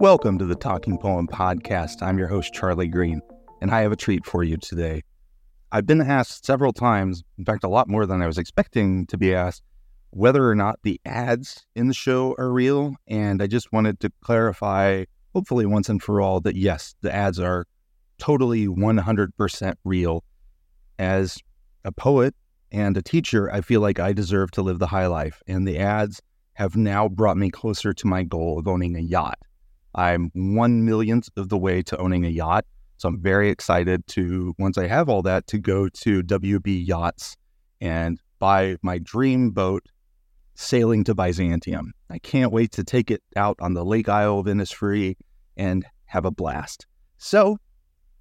Welcome to the Talking Poem Podcast. I'm your host, Charlie Green, and I have a treat for you today. I've been asked several times, in fact, a lot more than I was expecting to be asked, whether or not the ads in the show are real. And I just wanted to clarify, hopefully once and for all, that yes, the ads are totally 100% real. As a poet and a teacher, I feel like I deserve to live the high life. And the ads have now brought me closer to my goal of owning a yacht. I'm one millionth of the way to owning a yacht. So I'm very excited to, once I have all that, to go to WB Yachts and buy my dream boat sailing to Byzantium. I can't wait to take it out on the Lake Isle of Innisfree and have a blast. So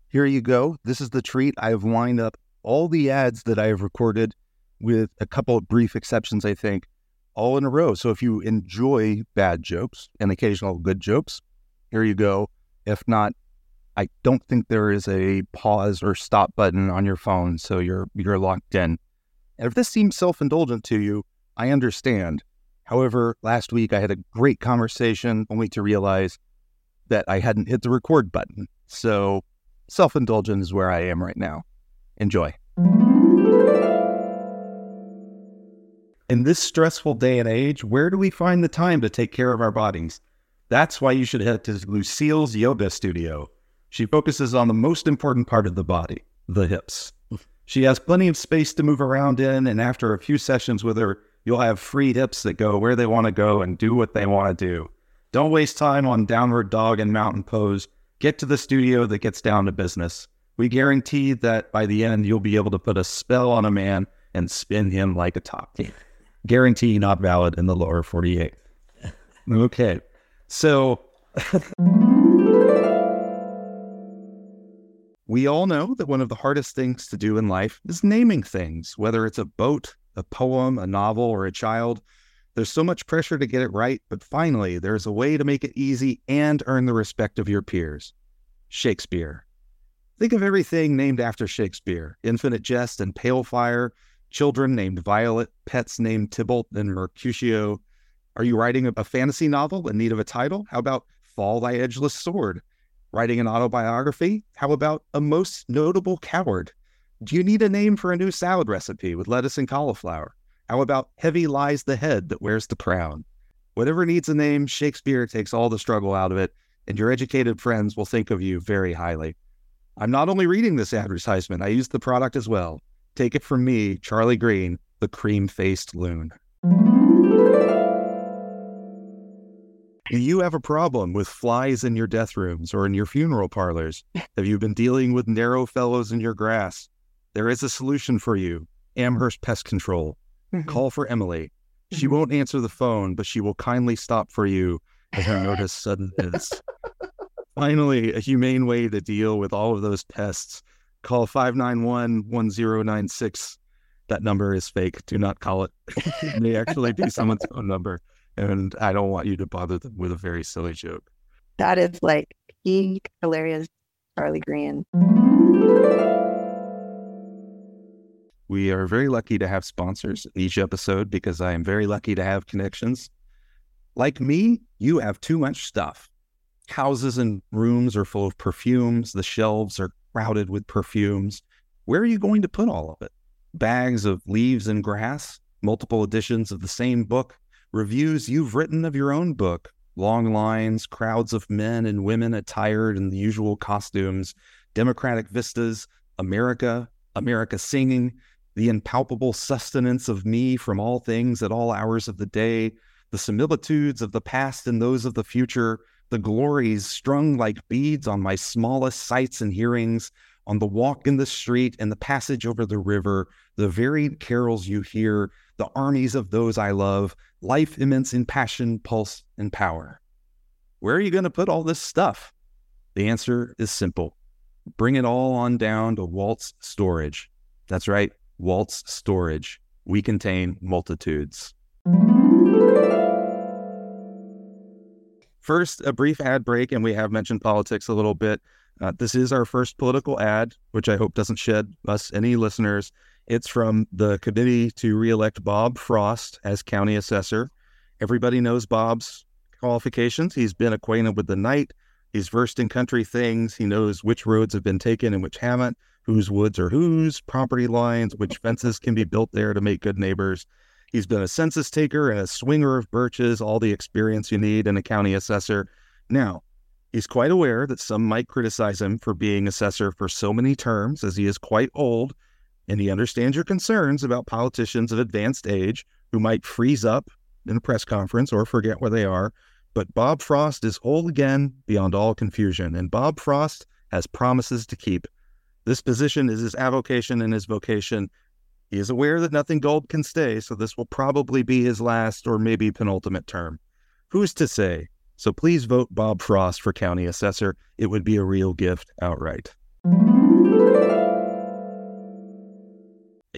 here you go. This is the treat. I have lined up all the ads that I have recorded with a couple of brief exceptions, I think, all in a row. So if you enjoy bad jokes and occasional good jokes, here you go. If not, I don't think there is a pause or stop button on your phone, so you're you're locked in. And if this seems self-indulgent to you, I understand. However, last week I had a great conversation only to realize that I hadn't hit the record button. So self-indulgent is where I am right now. Enjoy. In this stressful day and age, where do we find the time to take care of our bodies? That's why you should head to Lucille's Yoga Studio. She focuses on the most important part of the body, the hips. She has plenty of space to move around in, and after a few sessions with her, you'll have free hips that go where they want to go and do what they want to do. Don't waste time on downward dog and mountain pose. Get to the studio that gets down to business. We guarantee that by the end, you'll be able to put a spell on a man and spin him like a top. Guarantee not valid in the lower 48. Okay. So we all know that one of the hardest things to do in life is naming things, whether it's a boat, a poem, a novel, or a child. There's so much pressure to get it right, but finally, there's a way to make it easy and earn the respect of your peers Shakespeare. Think of everything named after Shakespeare Infinite Jest and Pale Fire, children named Violet, pets named Tybalt and Mercutio. Are you writing a fantasy novel in need of a title? How about Fall Thy Edgeless Sword? Writing an autobiography? How about A Most Notable Coward? Do you need a name for a new salad recipe with lettuce and cauliflower? How about Heavy Lies the Head that Wears the Crown? Whatever needs a name, Shakespeare takes all the struggle out of it, and your educated friends will think of you very highly. I'm not only reading this advertisement, I use the product as well. Take it from me, Charlie Green, the cream faced loon. Do you have a problem with flies in your death rooms or in your funeral parlors? Have you been dealing with narrow fellows in your grass? There is a solution for you Amherst Pest Control. Mm-hmm. Call for Emily. She mm-hmm. won't answer the phone, but she will kindly stop for you as her notice sudden is. Finally, a humane way to deal with all of those pests. Call 591 1096. That number is fake. Do not call it. it may actually be someone's phone number. And I don't want you to bother them with a very silly joke. That is like peak hilarious Charlie Green. We are very lucky to have sponsors in each episode because I am very lucky to have connections. Like me, you have too much stuff houses and rooms are full of perfumes. The shelves are crowded with perfumes. Where are you going to put all of it? Bags of leaves and grass, multiple editions of the same book, reviews you've written of your own book, long lines, crowds of men and women attired in the usual costumes, democratic vistas, America, America singing, the impalpable sustenance of me from all things at all hours of the day, the similitudes of the past and those of the future, the glories strung like beads on my smallest sights and hearings, on the walk in the street and the passage over the river, the varied carols you hear, the armies of those I love, life immense in passion, pulse, and power. Where are you going to put all this stuff? The answer is simple. Bring it all on down to Walt's Storage. That's right, Walt's Storage. We contain multitudes. First, a brief ad break, and we have mentioned politics a little bit. Uh, this is our first political ad, which I hope doesn't shed us any listeners. It's from the committee to reelect Bob Frost as county assessor. Everybody knows Bob's qualifications. He's been acquainted with the night. He's versed in country things. He knows which roads have been taken and which haven't, whose woods are whose, property lines, which fences can be built there to make good neighbors. He's been a census taker and a swinger of birches, all the experience you need in a county assessor. Now, he's quite aware that some might criticize him for being assessor for so many terms, as he is quite old, and he understands your concerns about politicians of advanced age who might freeze up in a press conference or forget where they are. But Bob Frost is old again beyond all confusion, and Bob Frost has promises to keep. This position is his avocation and his vocation. He is aware that nothing gold can stay, so this will probably be his last or maybe penultimate term. Who's to say? So please vote Bob Frost for county assessor. It would be a real gift outright.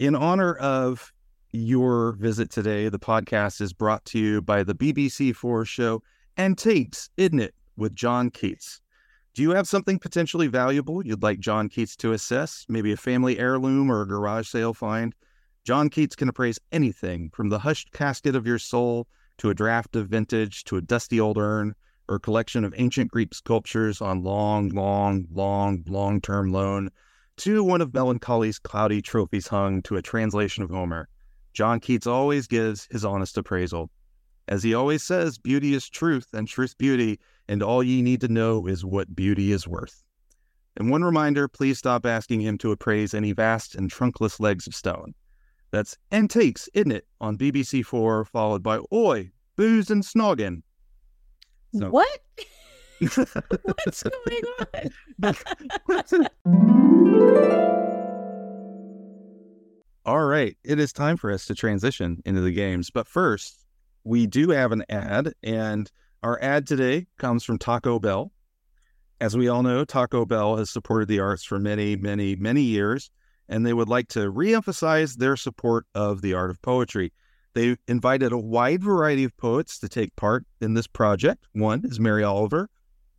In honor of your visit today, the podcast is brought to you by the BBC4 show Antiques, isn't it? With John Keats. Do you have something potentially valuable you'd like John Keats to assess? Maybe a family heirloom or a garage sale find? John Keats can appraise anything from the hushed casket of your soul to a draft of vintage to a dusty old urn or collection of ancient Greek sculptures on long, long, long, long term loan to one of melancholy's cloudy trophies hung to a translation of Homer. John Keats always gives his honest appraisal. As he always says, beauty is truth and truth beauty, and all ye need to know is what beauty is worth. And one reminder please stop asking him to appraise any vast and trunkless legs of stone. That's Antiques, isn't it? On BBC4, followed by Oi, Booze and Snoggin. So. What? What's going on? All right, it is time for us to transition into the games. But first, we do have an ad, and our ad today comes from Taco Bell. As we all know, Taco Bell has supported the arts for many, many, many years, and they would like to reemphasize their support of the art of poetry. They invited a wide variety of poets to take part in this project. One is Mary Oliver,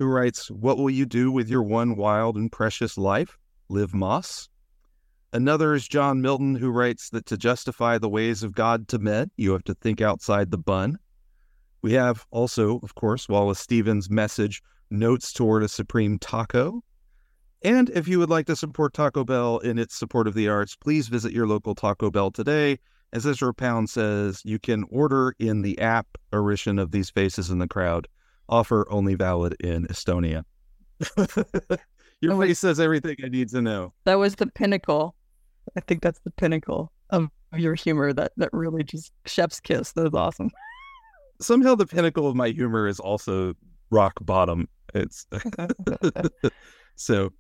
who writes, What will you do with your one wild and precious life? Live Más. Another is John Milton, who writes that to justify the ways of God to men, you have to think outside the bun. We have also, of course, Wallace Stevens' message, Notes Toward a Supreme Taco. And if you would like to support Taco Bell in its support of the arts, please visit your local Taco Bell today. As Ezra Pound says, you can order in the app edition of These Faces in the Crowd. Offer only valid in Estonia. your face says everything I need to know. That was the pinnacle. I think that's the pinnacle of your humor that, that really just chef's kiss. That was awesome somehow the pinnacle of my humor is also rock bottom. It's so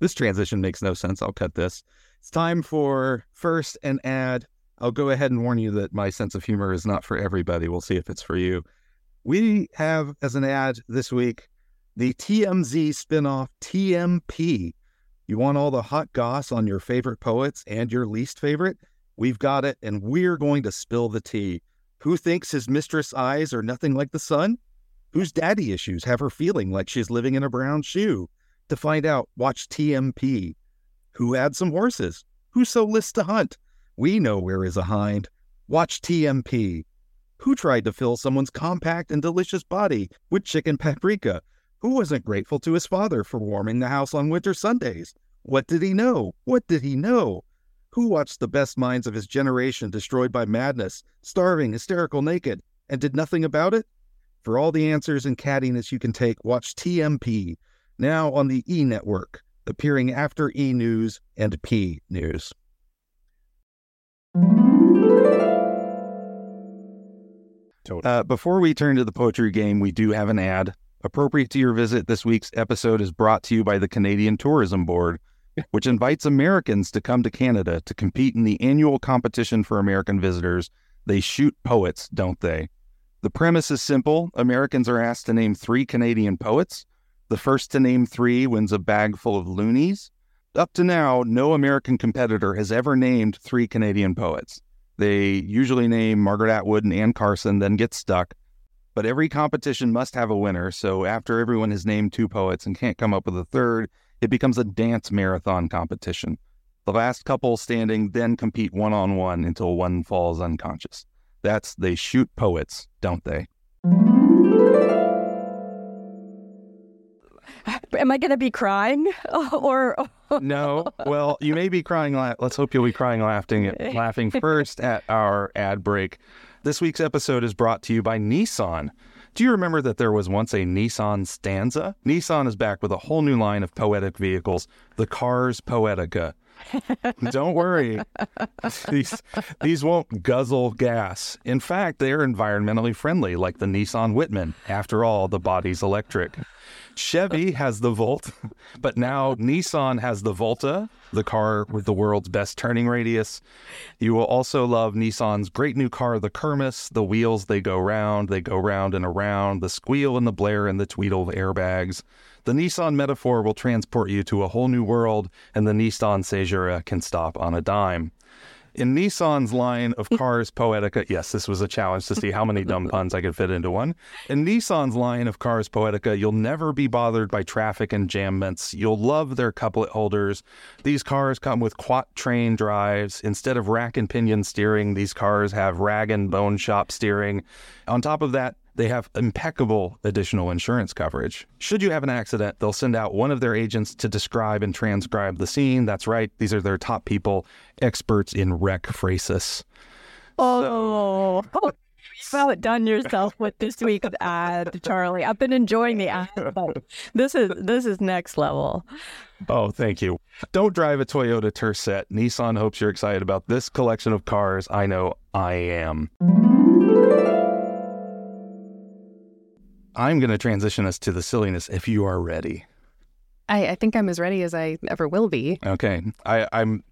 this transition makes no sense. I'll cut this. It's time for first an ad. I'll go ahead and warn you that my sense of humor is not for everybody. We'll see if it's for you. We have as an ad this week the TMZ spinoff TMP. You want all the hot goss on your favorite poets and your least favorite? We've got it, and we're going to spill the tea. Who thinks his mistress' eyes are nothing like the sun? Whose daddy issues have her feeling like she's living in a brown shoe? To find out, watch TMP. Who had some horses? Who so lists to hunt? We know where is a hind. Watch TMP. Who tried to fill someone's compact and delicious body with chicken paprika? Who wasn't grateful to his father for warming the house on winter Sundays? What did he know? What did he know? Who watched the best minds of his generation destroyed by madness, starving, hysterical, naked, and did nothing about it? For all the answers and cattiness you can take, watch TMP, now on the E Network, appearing after E News and P News. Uh, before we turn to the poetry game, we do have an ad. Appropriate to your visit, this week's episode is brought to you by the Canadian Tourism Board which invites Americans to come to Canada to compete in the annual competition for American visitors. They shoot poets, don't they? The premise is simple Americans are asked to name three Canadian poets. The first to name three wins a bag full of loonies. Up to now, no American competitor has ever named three Canadian poets. They usually name Margaret Atwood and Anne Carson, then get stuck. But every competition must have a winner, so after everyone has named two poets and can't come up with a third, it becomes a dance marathon competition. The last couple standing then compete one on one until one falls unconscious. That's they shoot poets, don't they? Am I going to be crying or? no. Well, you may be crying. La- Let's hope you'll be crying, laughing, laughing first at our ad break. This week's episode is brought to you by Nissan. Do you remember that there was once a Nissan Stanza? Nissan is back with a whole new line of poetic vehicles, the Cars Poetica. Don't worry. these, these won't guzzle gas. In fact, they're environmentally friendly, like the Nissan Whitman. After all, the body's electric. Chevy has the Volt, but now Nissan has the Volta, the car with the world's best turning radius. You will also love Nissan's great new car, the Kermis. The wheels, they go round, they go round and around, the squeal and the blare and the tweedle of airbags. The Nissan metaphor will transport you to a whole new world, and the Nissan Seizure can stop on a dime. In Nissan's line of cars Poetica, yes, this was a challenge to see how many dumb puns I could fit into one. In Nissan's line of cars Poetica, you'll never be bothered by traffic and jamments. You'll love their couplet holders. These cars come with quat-train drives. Instead of rack and pinion steering, these cars have rag and bone shop steering. On top of that, they have impeccable additional insurance coverage. Should you have an accident, they'll send out one of their agents to describe and transcribe the scene. That's right, these are their top people, experts in wreck phrases. Oh, oh you've outdone yourself with this week's ad, Charlie. I've been enjoying the ad, but this is this is next level. Oh, thank you. Don't drive a Toyota Tercet. Nissan hopes you're excited about this collection of cars. I know I am. I'm going to transition us to the silliness if you are ready. I, I think I'm as ready as I ever will be. Okay. I, I'm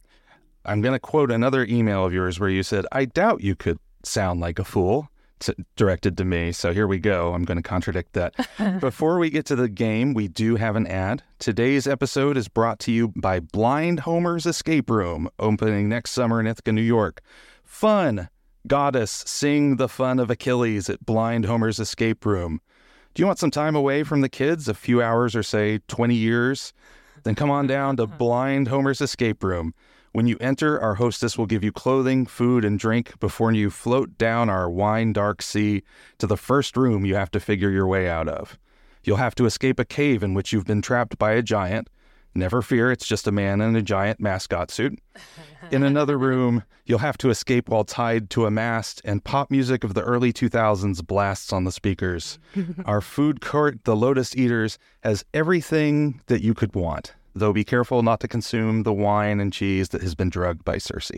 I'm going to quote another email of yours where you said, "I doubt you could sound like a fool." To, directed to me. So here we go. I'm going to contradict that. Before we get to the game, we do have an ad. Today's episode is brought to you by Blind Homer's Escape Room, opening next summer in Ithaca, New York. Fun. Goddess, sing the fun of Achilles at Blind Homer's Escape Room. Do you want some time away from the kids, a few hours or say 20 years? Then come on down to uh-huh. Blind Homer's Escape Room. When you enter, our hostess will give you clothing, food, and drink before you float down our wine dark sea to the first room you have to figure your way out of. You'll have to escape a cave in which you've been trapped by a giant. Never fear, it's just a man in a giant mascot suit. In another room, you'll have to escape while tied to a mast, and pop music of the early 2000s blasts on the speakers. Our food court, the Lotus Eaters, has everything that you could want, though be careful not to consume the wine and cheese that has been drugged by Circe.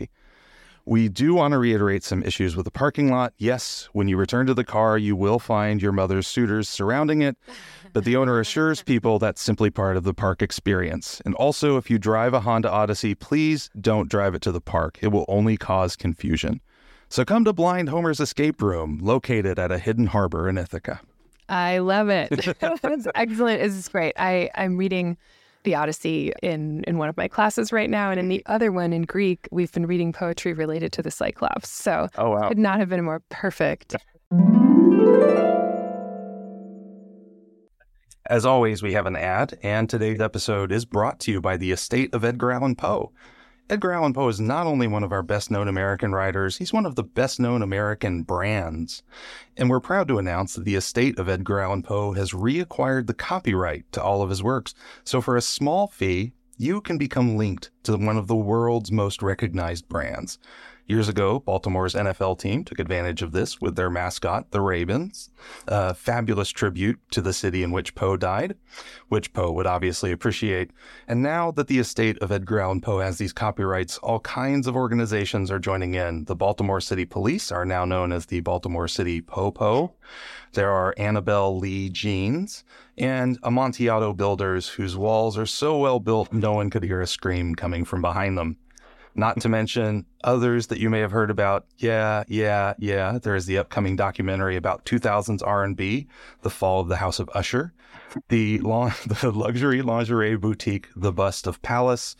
We do want to reiterate some issues with the parking lot. Yes, when you return to the car, you will find your mother's suitors surrounding it, but the owner assures people that's simply part of the park experience. And also, if you drive a Honda Odyssey, please don't drive it to the park. It will only cause confusion. So come to Blind Homer's Escape Room, located at a hidden harbor in Ithaca. I love it. it's excellent. This is great. I, I'm reading the Odyssey in, in one of my classes right now. And in the other one in Greek, we've been reading poetry related to the Cyclops. So Oh, wow. could not have been more perfect. As always, we have an ad, and today's episode is brought to you by the estate of Edgar Allan Poe. Edgar Allan Poe is not only one of our best known American writers, he's one of the best known American brands. And we're proud to announce that the estate of Edgar Allan Poe has reacquired the copyright to all of his works. So for a small fee, you can become linked to one of the world's most recognized brands. Years ago, Baltimore's NFL team took advantage of this with their mascot, the Ravens, a fabulous tribute to the city in which Poe died, which Poe would obviously appreciate. And now that the estate of Edgar Allan Poe has these copyrights, all kinds of organizations are joining in. The Baltimore City Police are now known as the Baltimore City Popo. There are Annabel Lee Jeans and Amontillado builders whose walls are so well built no one could hear a scream coming from behind them. Not to mention others that you may have heard about. Yeah, yeah, yeah. There is the upcoming documentary about 2000s R&B, The Fall of the House of Usher, the, long, the luxury lingerie boutique, The Bust of Palace,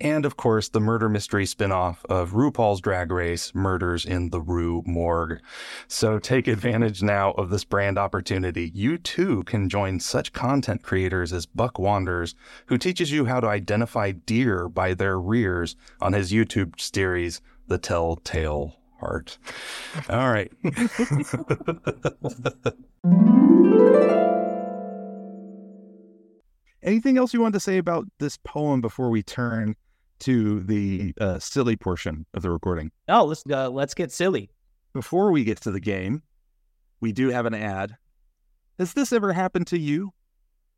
and of course the murder mystery spin-off of RuPaul's Drag Race, Murders in the Rue Morgue. So take advantage now of this brand opportunity. You too can join such content creators as Buck Wanders, who teaches you how to identify deer by their rears on his YouTube series, The Telltale heart. All right. Anything else you want to say about this poem before we turn to the uh, silly portion of the recording? Oh, let's uh, let's get silly. Before we get to the game, we do have an ad. Has this ever happened to you?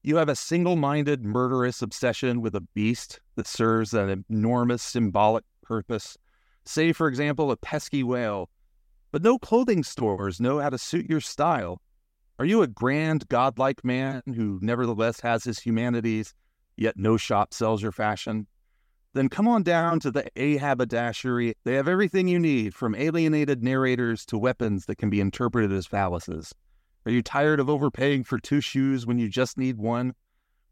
You have a single minded, murderous obsession with a beast that serves an enormous symbolic purpose. Say, for example, a pesky whale, but no clothing stores know how to suit your style. Are you a grand, godlike man who nevertheless has his humanities, yet no shop sells your fashion? Then come on down to the Ahaberdashery. They have everything you need, from alienated narrators to weapons that can be interpreted as phalluses. Are you tired of overpaying for two shoes when you just need one?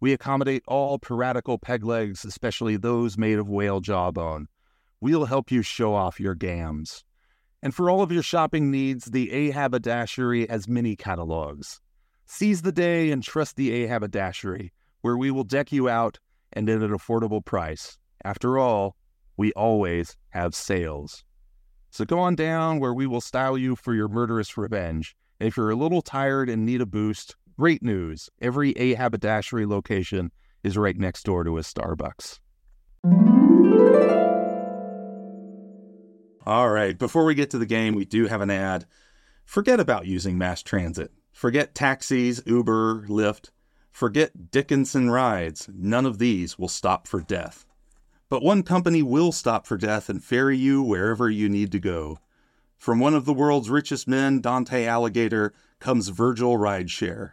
We accommodate all piratical peg legs, especially those made of whale jawbone. We'll help you show off your gams. And for all of your shopping needs, the Ahaberdashery has many catalogs. Seize the day and trust the Ahaberdashery, where we will deck you out and at an affordable price. After all, we always have sales. So go on down where we will style you for your murderous revenge. And if you're a little tired and need a boost, great news. Every Ahaberdashery location is right next door to a Starbucks. All right, before we get to the game, we do have an ad. Forget about using mass transit. Forget taxis, Uber, Lyft. Forget Dickinson rides. None of these will stop for death. But one company will stop for death and ferry you wherever you need to go. From one of the world's richest men, Dante Alligator, comes Virgil Rideshare.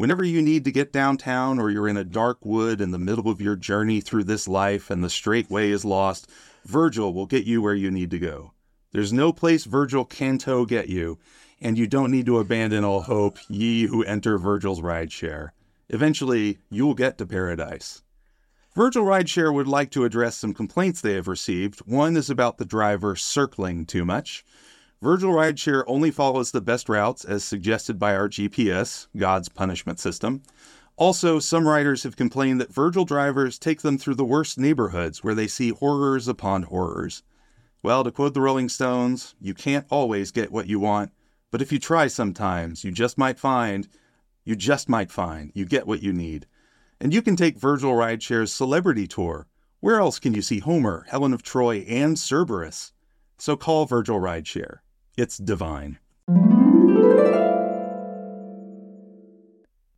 Whenever you need to get downtown or you're in a dark wood in the middle of your journey through this life and the straight way is lost, Virgil will get you where you need to go. There's no place Virgil canto get you, and you don't need to abandon all hope, ye who enter Virgil's rideshare. Eventually, you'll get to paradise. Virgil Rideshare would like to address some complaints they have received. One is about the driver circling too much. Virgil Rideshare only follows the best routes as suggested by our GPS, God's punishment system. Also, some riders have complained that Virgil drivers take them through the worst neighborhoods where they see horrors upon horrors. Well, to quote the Rolling Stones, you can't always get what you want, but if you try sometimes, you just might find, you just might find, you get what you need. And you can take Virgil Rideshare's Celebrity Tour. Where else can you see Homer, Helen of Troy, and Cerberus? So call Virgil Rideshare. It's divine.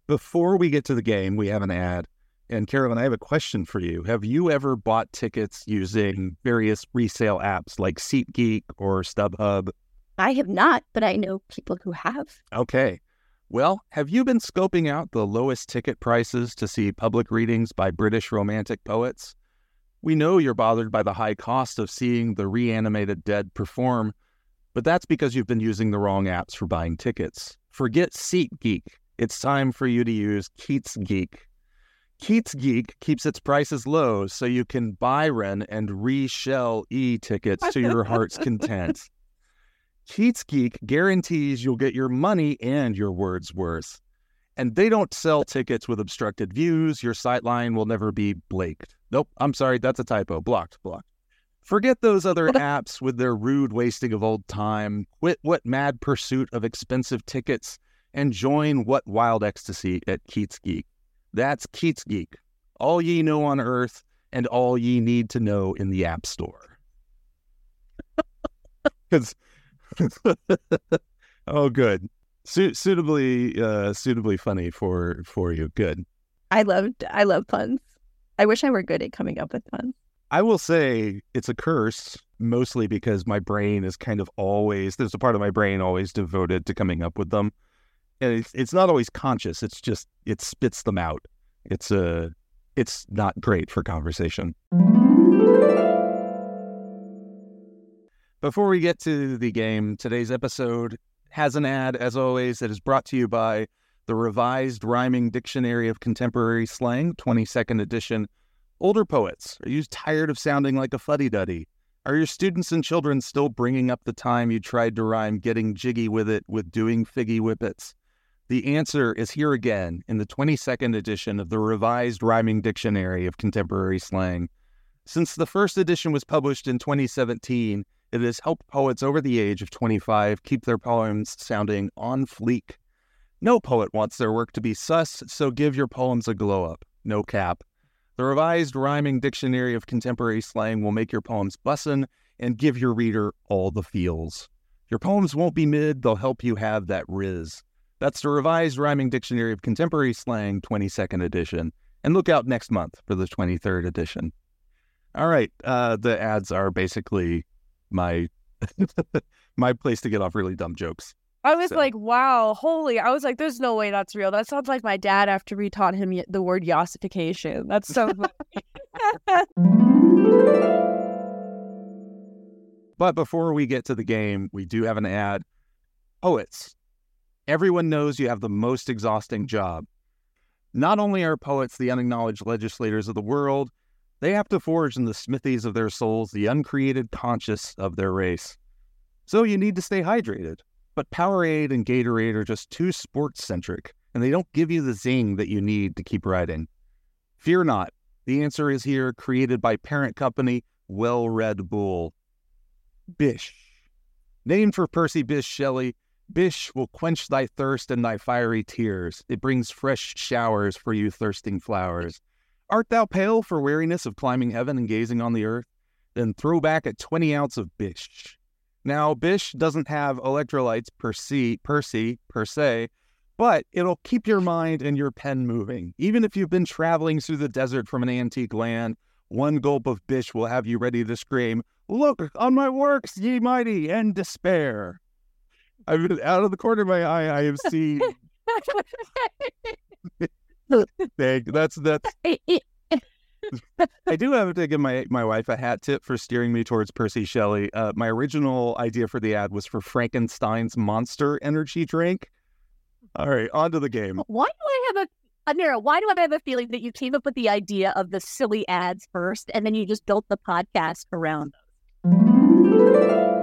Before we get to the game, we have an ad. And Carolyn, I have a question for you. Have you ever bought tickets using various resale apps like SeatGeek or StubHub? I have not, but I know people who have. Okay. Well, have you been scoping out the lowest ticket prices to see public readings by British Romantic poets? We know you're bothered by the high cost of seeing the reanimated dead perform, but that's because you've been using the wrong apps for buying tickets. Forget SeatGeek. It's time for you to use KeatsGeek. KeatsGeek keeps its prices low so you can buy rent and reshell e tickets to your heart's content. KeatsGeek guarantees you'll get your money and your word's worth. And they don't sell tickets with obstructed views. Your sightline will never be blaked. Nope, I'm sorry, that's a typo. Blocked, blocked. Forget those other apps with their rude wasting of old time. Quit what mad pursuit of expensive tickets and join what wild ecstasy at Keats Geek. That's Keats Geek. All ye know on earth and all ye need to know in the App Store. Because, oh, good, Su- suitably, uh, suitably funny for for you. Good. I loved I love puns. I wish I were good at coming up with puns. I will say it's a curse, mostly because my brain is kind of always there's a part of my brain always devoted to coming up with them, and it's it's not always conscious. It's just it spits them out. It's a it's not great for conversation. Before we get to the game, today's episode has an ad, as always, that is brought to you by the Revised Rhyming Dictionary of Contemporary Slang, 22nd edition. Older poets, are you tired of sounding like a fuddy duddy? Are your students and children still bringing up the time you tried to rhyme getting jiggy with it with doing figgy whippets? The answer is here again in the 22nd edition of the Revised Rhyming Dictionary of Contemporary Slang. Since the first edition was published in 2017, It has helped poets over the age of 25 keep their poems sounding on fleek. No poet wants their work to be sus, so give your poems a glow up. No cap. The revised rhyming dictionary of contemporary slang will make your poems bussin' and give your reader all the feels. Your poems won't be mid, they'll help you have that riz. That's the revised rhyming dictionary of contemporary slang 22nd edition. And look out next month for the 23rd edition. All right, uh, the ads are basically my my place to get off really dumb jokes. I was So- like, wow, holy. I was like, there's no way that's real. That sounds like my dad after we taught him the word yassification. That's so But before we get to the game, we do have an ad. Poets. Everyone knows you have the most exhausting job. Not only are poets the unacknowledged legislators of the world, they have to forge in the smithies of their souls the uncreated conscious of their race. So you need to stay hydrated. But Powerade and Gatorade are just too sports centric, and they don't give you the zing that you need to keep riding. Fear not. The answer is here, created by parent company Well Red Bull. Bish. Named for Percy Bysshe Shelley, Bish will quench thy thirst and thy fiery tears. It brings fresh showers for you thirsting flowers. Art thou pale for weariness of climbing heaven and gazing on the earth? Then throw back a 20 ounce of Bish. Now, Bish doesn't have electrolytes per se, per se, per se, but it'll keep your mind and your pen moving. Even if you've been traveling through the desert from an antique land, one gulp of Bish will have you ready to scream, Look on my works, ye mighty, and despair. I've been out of the corner of my eye. I have seen. Thank. That's that's. I do have to give my my wife a hat tip for steering me towards Percy Shelley. Uh, my original idea for the ad was for Frankenstein's Monster Energy drink. All right, on to the game. Why do I have a Amira, why do I have a feeling that you came up with the idea of the silly ads first and then you just built the podcast around those?